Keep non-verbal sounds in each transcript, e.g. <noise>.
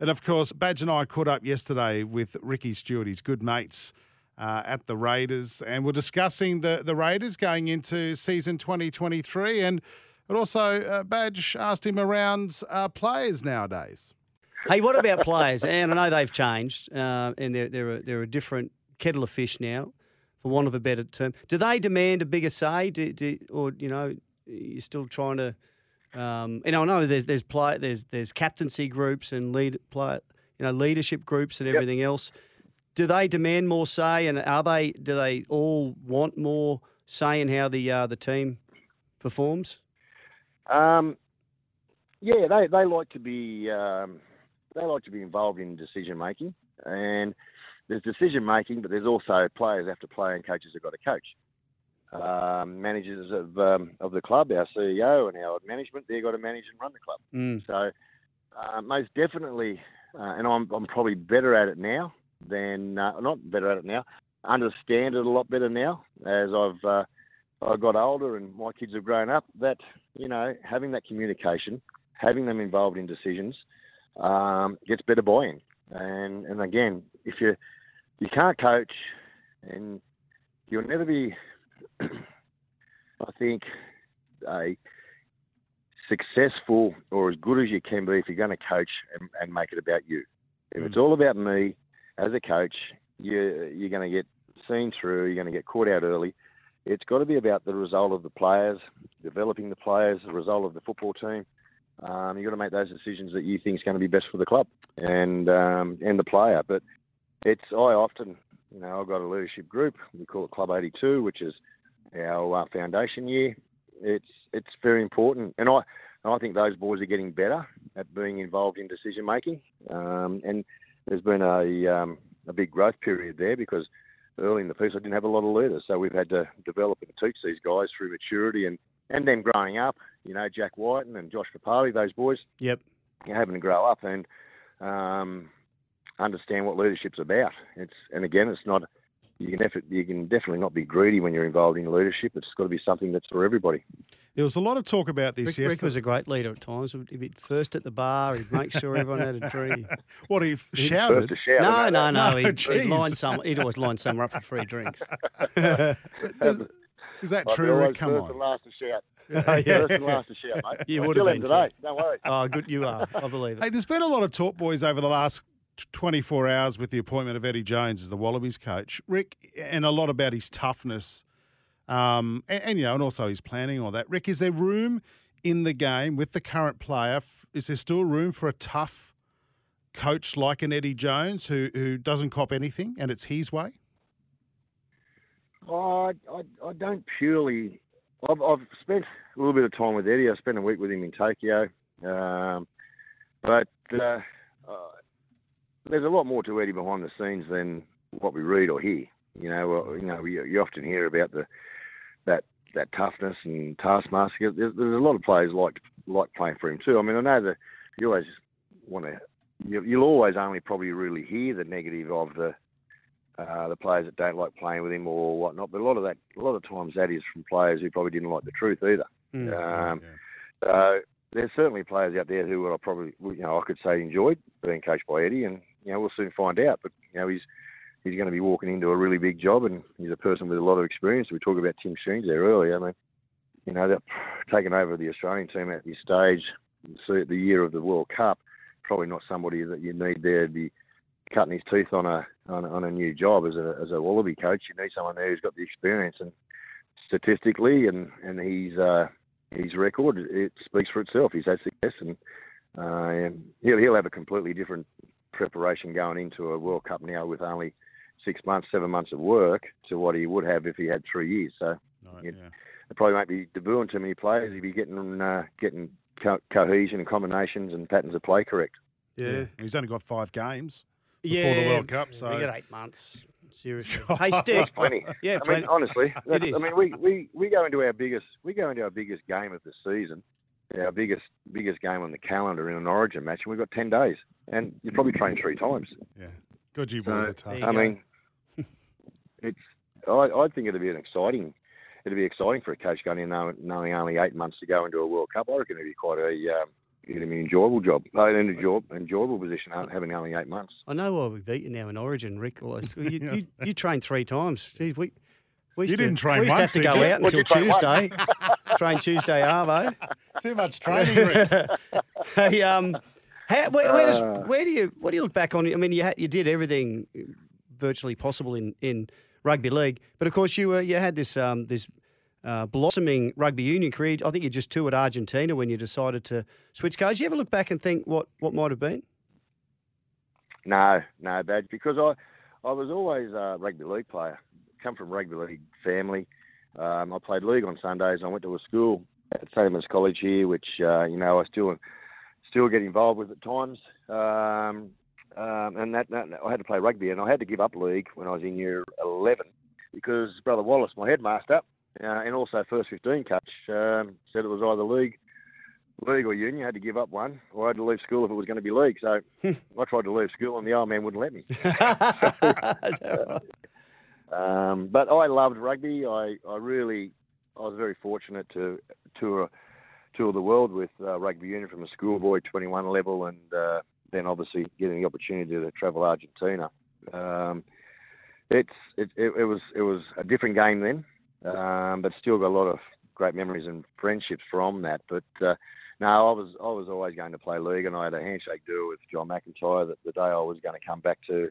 And of course, Badge and I caught up yesterday with Ricky Stuart, his good mates uh, at the Raiders, and we're discussing the, the Raiders going into season 2023. And, and also, uh, Badge asked him around uh, players nowadays. Hey, what about players? And I know they've changed, uh, and they're, they're, a, they're a different kettle of fish now, for want of a better term. Do they demand a bigger say, do, do, or you know, you're still trying to? Um, and I know there's there's play there's there's captaincy groups and lead play you know leadership groups and everything yep. else. Do they demand more say, and are they do they all want more say in how the uh, the team performs? Um, yeah, they, they like to be um, they like to be involved in decision making, and there's decision making, but there's also players have to play and coaches have got to coach um, managers of um, of the club, our CEO and our management, they've got to manage and run the club. Mm. So uh, most definitely, uh, and I'm I'm probably better at it now than uh, not better at it now. Understand it a lot better now as I've uh, I got older and my kids have grown up. That you know having that communication, having them involved in decisions, um, gets better buy-in. And and again, if you you can't coach and you'll never be <clears throat> I think a successful or as good as you can be if you're going to coach and, and make it about you. If mm. it's all about me as a coach, you, you're going to get seen through, you're going to get caught out early. It's got to be about the result of the players, developing the players, the result of the football team. Um, you've got to make those decisions that you think is going to be best for the club and um, and the player. But it's I often, you know, I've got a leadership group. We call it Club 82, which is our uh, foundation year. It's it's very important, and I I think those boys are getting better at being involved in decision making. Um, and there's been a um, a big growth period there because early in the piece I didn't have a lot of leaders, so we've had to develop and teach these guys through maturity and and them growing up. You know, Jack Wighton and Josh Papalii, those boys. Yep. Having to grow up and um, understand what leadership's about. It's and again, it's not you can, effort, you can definitely not be greedy when you're involved in leadership. It's got to be something that's for everybody. There was a lot of talk about this Rick, yesterday. Rick was a great leader at times. He'd be first at the bar. He'd make sure everyone had a drink. <laughs> what, he shouted? To shout, no, no, no, <laughs> no. He'd, he'd, line some, he'd always line someone up for free drinks. <laughs> Is that true, Rick? Come first on. And last to shout. yeah. First and last to shout, mate. You I would have been today. too. Don't worry. Oh, good, you are. I believe it. Hey, there's been a lot of talk, boys, over the last 24 hours with the appointment of Eddie Jones as the Wallabies coach. Rick, and a lot about his toughness, um, and, and, you know, and also his planning, all that. Rick, is there room in the game with the current player? Is there still room for a tough coach like an Eddie Jones who who doesn't cop anything and it's his way? I, I, I don't purely. I've, I've spent a little bit of time with Eddie. I spent a week with him in Tokyo, um, but uh, there's a lot more to Eddie behind the scenes than what we read or hear. You know, you know, we, you often hear about the that that toughness and taskmaster. There's, there's a lot of players like like playing for him too. I mean, I know that you always want to. You, you'll always only probably really hear the negative of the uh, the players that don't like playing with him or whatnot. But a lot of that, a lot of times that is from players who probably didn't like the truth either. Mm, um, yeah. uh, there's certainly players out there who I probably, you know, I could say enjoyed being coached by Eddie, and you know, we'll soon find out. But you know, he's he's going to be walking into a really big job, and he's a person with a lot of experience. We talked about Tim Sheens there earlier. I mean, you know, that taking over the Australian team at this stage, the year of the World Cup, probably not somebody that you need there to be cutting his teeth on a on, on a new job as a as a Wallaby coach. You need someone there who's got the experience and statistically and and he's uh, his record it speaks for itself. He's had success and, uh, and he'll he'll have a completely different preparation going into a World Cup now with only six months, seven months of work to what he would have if he had three years. So Right, it, yeah. it probably won't be debuting too many players. He'll be getting uh, getting co- cohesion and combinations and patterns of play correct. Yeah. He's only got five games before the World Cup. So we got eight months. Seriously. <laughs> hey, Steve. Plenty. <laughs> Yeah, I mean, honestly, that's. I mean, we, we, we go into our biggest we go into our biggest game of the season, our biggest biggest game on the calendar in an Origin match, and we've got ten days, and you probably train three times. yeah, good you boys So, are tough. You I go. mean, <laughs> it's I, I think it'd be an exciting it'd be exciting for a coach going in knowing, knowing only eight months to go into a World Cup. I reckon it'd be quite a um, it'd be an enjoyable job, uh, an enjoyable, enjoyable position uh, having only eight months. I know why we beat you now in Origin, Rick. Well, it's- You, <laughs> you, you trained three times. Jeez, we, we You to, didn't train we used to have to go out What'd until you train once? Tuesday. <laughs> train Tuesday, Arvo. Too much training, Rick. hey, um, how, where, where, does, Uh. where do you what do you look back on? I mean, you had, you did everything virtually possible in, in rugby league, but of course you were you had this um, this uh, blossoming rugby union career. I think you just toured Argentina when you decided to switch codes. You ever look back and think what what might have been? No, no, badge because I I was always a rugby league player. Come from rugby league family. Um, I played league on Sundays. I went to a school at St Edmunds College here, which uh, you know I still still get involved with at times. Um, um, and that, that I had to play rugby, and I had to give up league when I was in year 11 because Brother Wallace, my headmaster, uh, and also first 15 coach, um, said it was either league, league or union. I had to give up one, or I had to leave school if it was going to be league. So I tried to leave school, and the old man wouldn't let me. <laughs> <laughs> Um, but I loved rugby. I, I really, I was very fortunate to tour tour the world with uh, rugby union from a schoolboy 21 level, and uh, then obviously getting the opportunity to travel Argentina. Um, it's it, it, it was it was a different game then, um, but still got a lot of great memories and friendships from that. But uh, no, I was I was always going to play league, and I had a handshake deal with John McIntyre that the day I was going to come back to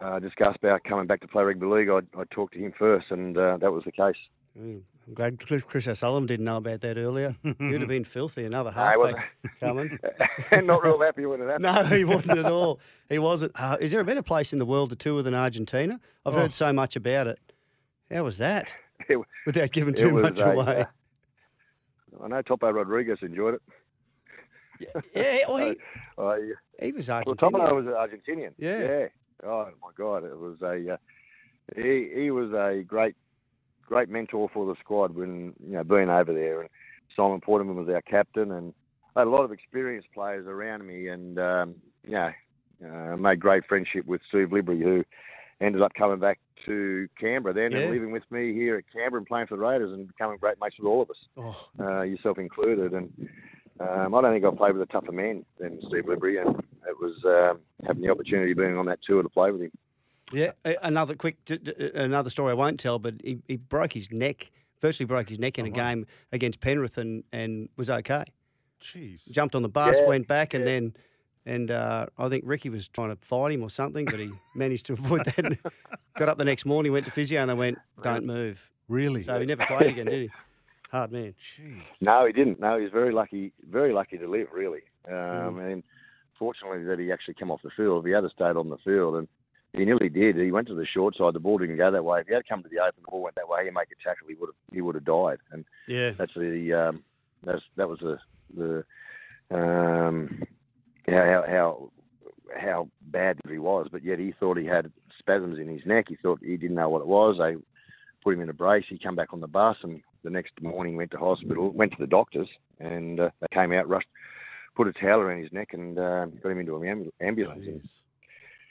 uh, discuss about coming back to play rugby league, I, I talked to him first, and uh, that was the case. Mm, I'm glad Chris O'Sullivan didn't know about that earlier. <laughs> You'd have been filthy. Another No, he halfback coming. and <laughs> not real happy when it happened. No, he wasn't at <laughs> all. He wasn't. Uh, is there a better place in the world to tour than Argentina? I've Oh. heard so much about it. How was that? It, Without giving too much a, away. uh, I know Topo Rodriguez enjoyed it. yeah, well, he, I, he was well, Argentinian. Topo was Argentinian. Yeah. Yeah. Oh my God, it was a. Uh, he he was a great great mentor for the squad when you know being over there, and Simon Porterman was our captain, and I had a lot of experienced players around me, and um, you know, uh, made great friendship with Steve Lidbury, who ended up coming back to Canberra then Yeah. and living with me here at Canberra and playing for the Raiders and becoming great mates with all of us, Oh, uh, yourself included. And um, I don't think I played with a tougher man than Steve Lidbury, and it was um, having the opportunity of being on that tour to play with him. Yeah. Another quick, d- d- another story I won't tell, but he, he broke his neck, virtually broke his neck in a Oh, wow. game against Penrith and, and was okay. Jeez. Jumped on the bus, Yeah, went back, and then. And uh, I think Ricky was trying to fight him or something, but he <laughs> managed to avoid that. Got up the next morning, went to physio, and they went, "Don't move." Really? So he never played again, did he? <laughs> Hard man. Jeez. No, he didn't. No, he was very lucky, very lucky to live, really. Um, And fortunately, that he actually came off the field. If he had stayed on the field, and he nearly did. He went to the short side. The ball didn't go that way. If he had come to the open, the ball went that way. He make a tackle, he would have, he would have died. And Yeah. that's the, um, that's that was the, the, um, how how how bad he was. But yet he thought he had spasms in his neck. He thought he didn't know what it was. They put him in a brace. He came back on the bus, and the next morning went to hospital. Went to the doctors, and uh, they came out, rushed, put a towel around his neck, and uh, got him into an ambu- ambulance.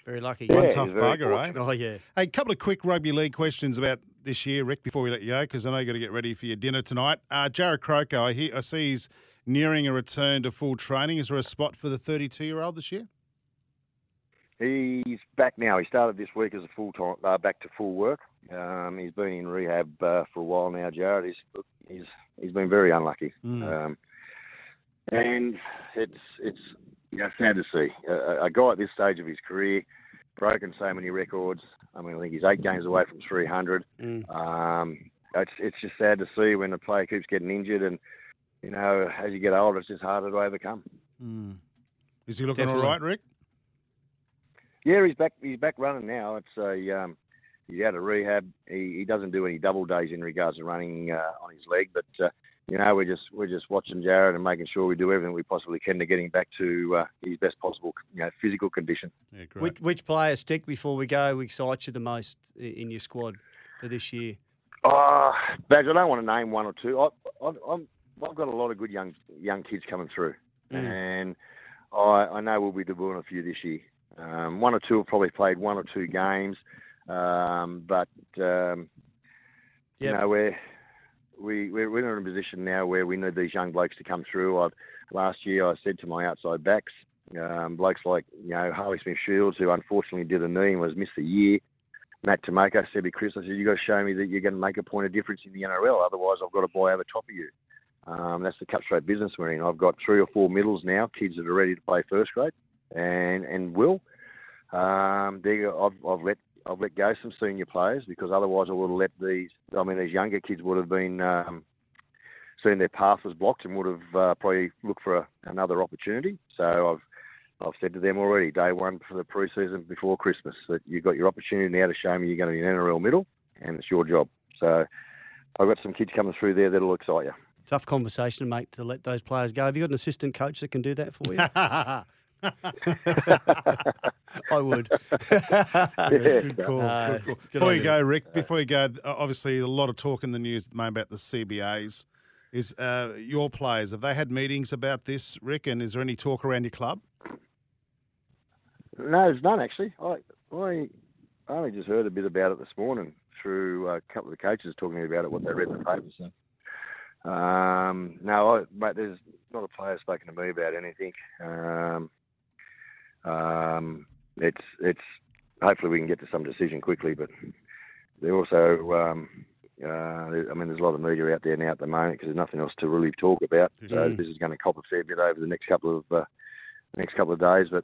And, Jeez. Very lucky. Yeah, One tough very bugger, eh? Oh yeah. Hey, a couple of quick rugby league questions about this year, Rick, before we let you go, because I know you've got to get ready for your dinner tonight. Uh, Jarrod Croker, I, hear, I see he's nearing a return to full training. Is there a spot for the 32 year old this year? He's back now. He started this week as a full time, uh, back to full work. Um, he's been in rehab uh, for a while now. Jarrod, he's he's he's been very unlucky, Mm. um, and it's it's you know, sad to see a, a guy at this stage of his career broken so many records. I mean, I think he's eight games away from 300. Mm. Um, it's it's just sad to see when a player keeps getting injured, and you know, as you get older, it's just harder to overcome. Mm. Is he looking Definitely. all right, Rick? Yeah, he's back. He's back running now. It's a um, he's out of rehab. He, he doesn't do any double days in regards to running uh, on his leg, but uh, you know, we're just we're just watching Jarrod and making sure we do everything we possibly can to get him back to uh, his best possible, you know, physical condition. Yeah, great. Which, which player stick before we go? Excites you the most in your squad for this year? Oh, Badge, I don't want to name one or two. I, I, I'm, I've got a lot of good young young kids coming through, Mm. and I, I know we'll be doing a few this year. Um, one or two have probably played one or two games, um, but um, you know we're we we're, we're in a position now where we need these young blokes to come through. I've, last year I said to my outside backs, um, blokes like you know Harley Smith Shields, who unfortunately did a knee and was missed a year. Matt Timoko to Chris, I said, you've got to show me that you're going to make a point of difference in the NRL. Otherwise, I've got to buy over top of you. Um, that's the cutthroat business we're in. I've got three or four middles now, kids that are ready to play first grade, and and will. Um, they, I've, I've let I've let go some senior players because otherwise I would have let these. I mean, these younger kids would have been um, seen their path was blocked and would have uh, probably looked for a, another opportunity. So I've I've said to them already, day one for the pre-season before Christmas, that you've got your opportunity now to show me you're going to be an NRL middle, and it's your job. So I've got some kids coming through there that'll excite you. Tough conversation, mate, to let those players go. Have you got an assistant coach that can do that for you? <laughs> I would. <laughs> Good call. No, good call. Before on you you. go, Rick, before you go, uh, obviously a lot of talk in the news at the moment about the CBAs. Is uh, your players have they had meetings about this, Rick? And is there any talk around your club? No, there's none actually. I I only just heard a bit about it this morning through a couple of the coaches talking about it, what they read in the papers. So, um, no, I, mate, there's not a player spoken to me about anything. Um, um, it's it's hopefully we can get to some decision quickly, but they're also. Um, uh, I mean, there's a lot of media out there now at the moment because there's nothing else to really talk about. So Mm. this is going to cop a fair bit over the next couple of uh, next couple of days. But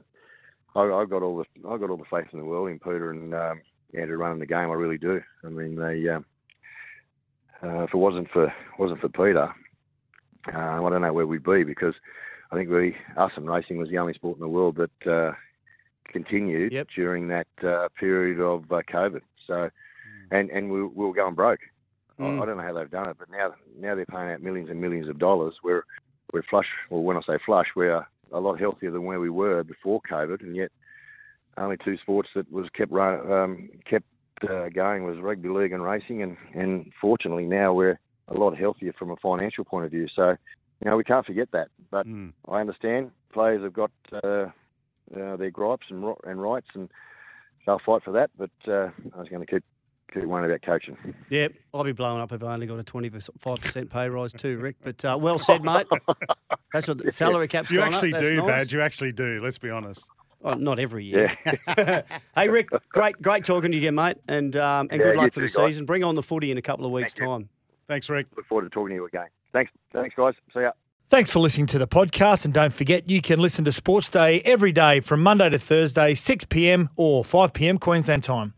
I, I've got all the I've got all the faith in the world in Peter and um, Andrew running the game. I really do. I mean, they um, uh, if it wasn't for wasn't for Peter, uh, I don't know where we'd be because I think we us and racing was the only sport in the world that uh, continued Yep. during that uh, period of uh, COVID. So, and and we, we were going broke. I, Mm. I don't know how they've done it, but now now they're paying out millions and millions of dollars. We're we're flush. Well, when I say flush, we're a lot healthier than where we were before COVID, and yet only two sports that was kept run, um, kept uh, going was rugby league and racing, and and fortunately now we're a lot healthier from a financial point of view. So, you know, we can't forget that. But Mm. I understand players have got uh, uh, their gripes and and rights, and they'll fight for that. But uh, I was going to keep keep worrying about coaching. Yep, I'll be blowing up if I only got a 25% pay rise too, Rick. But uh, well said, mate. That's what the <laughs> salary cap's You gone up. actually do, nice. Badge. You actually do. Let's be honest. Oh, not every year. Yeah. <laughs> <laughs> hey, Rick, great great talking to you again, mate. And, um, and Yeah, good luck for the guys. season. Bring on the footy in a couple of weeks' Thank you. Time. Thanks, Rick. Look forward to talking to you again. Thanks, thanks, guys. See ya. Thanks for listening to the podcast. And don't forget, you can listen to Sports Day every day from Monday to Thursday, 6 p.m. or 5 p.m. Queensland time.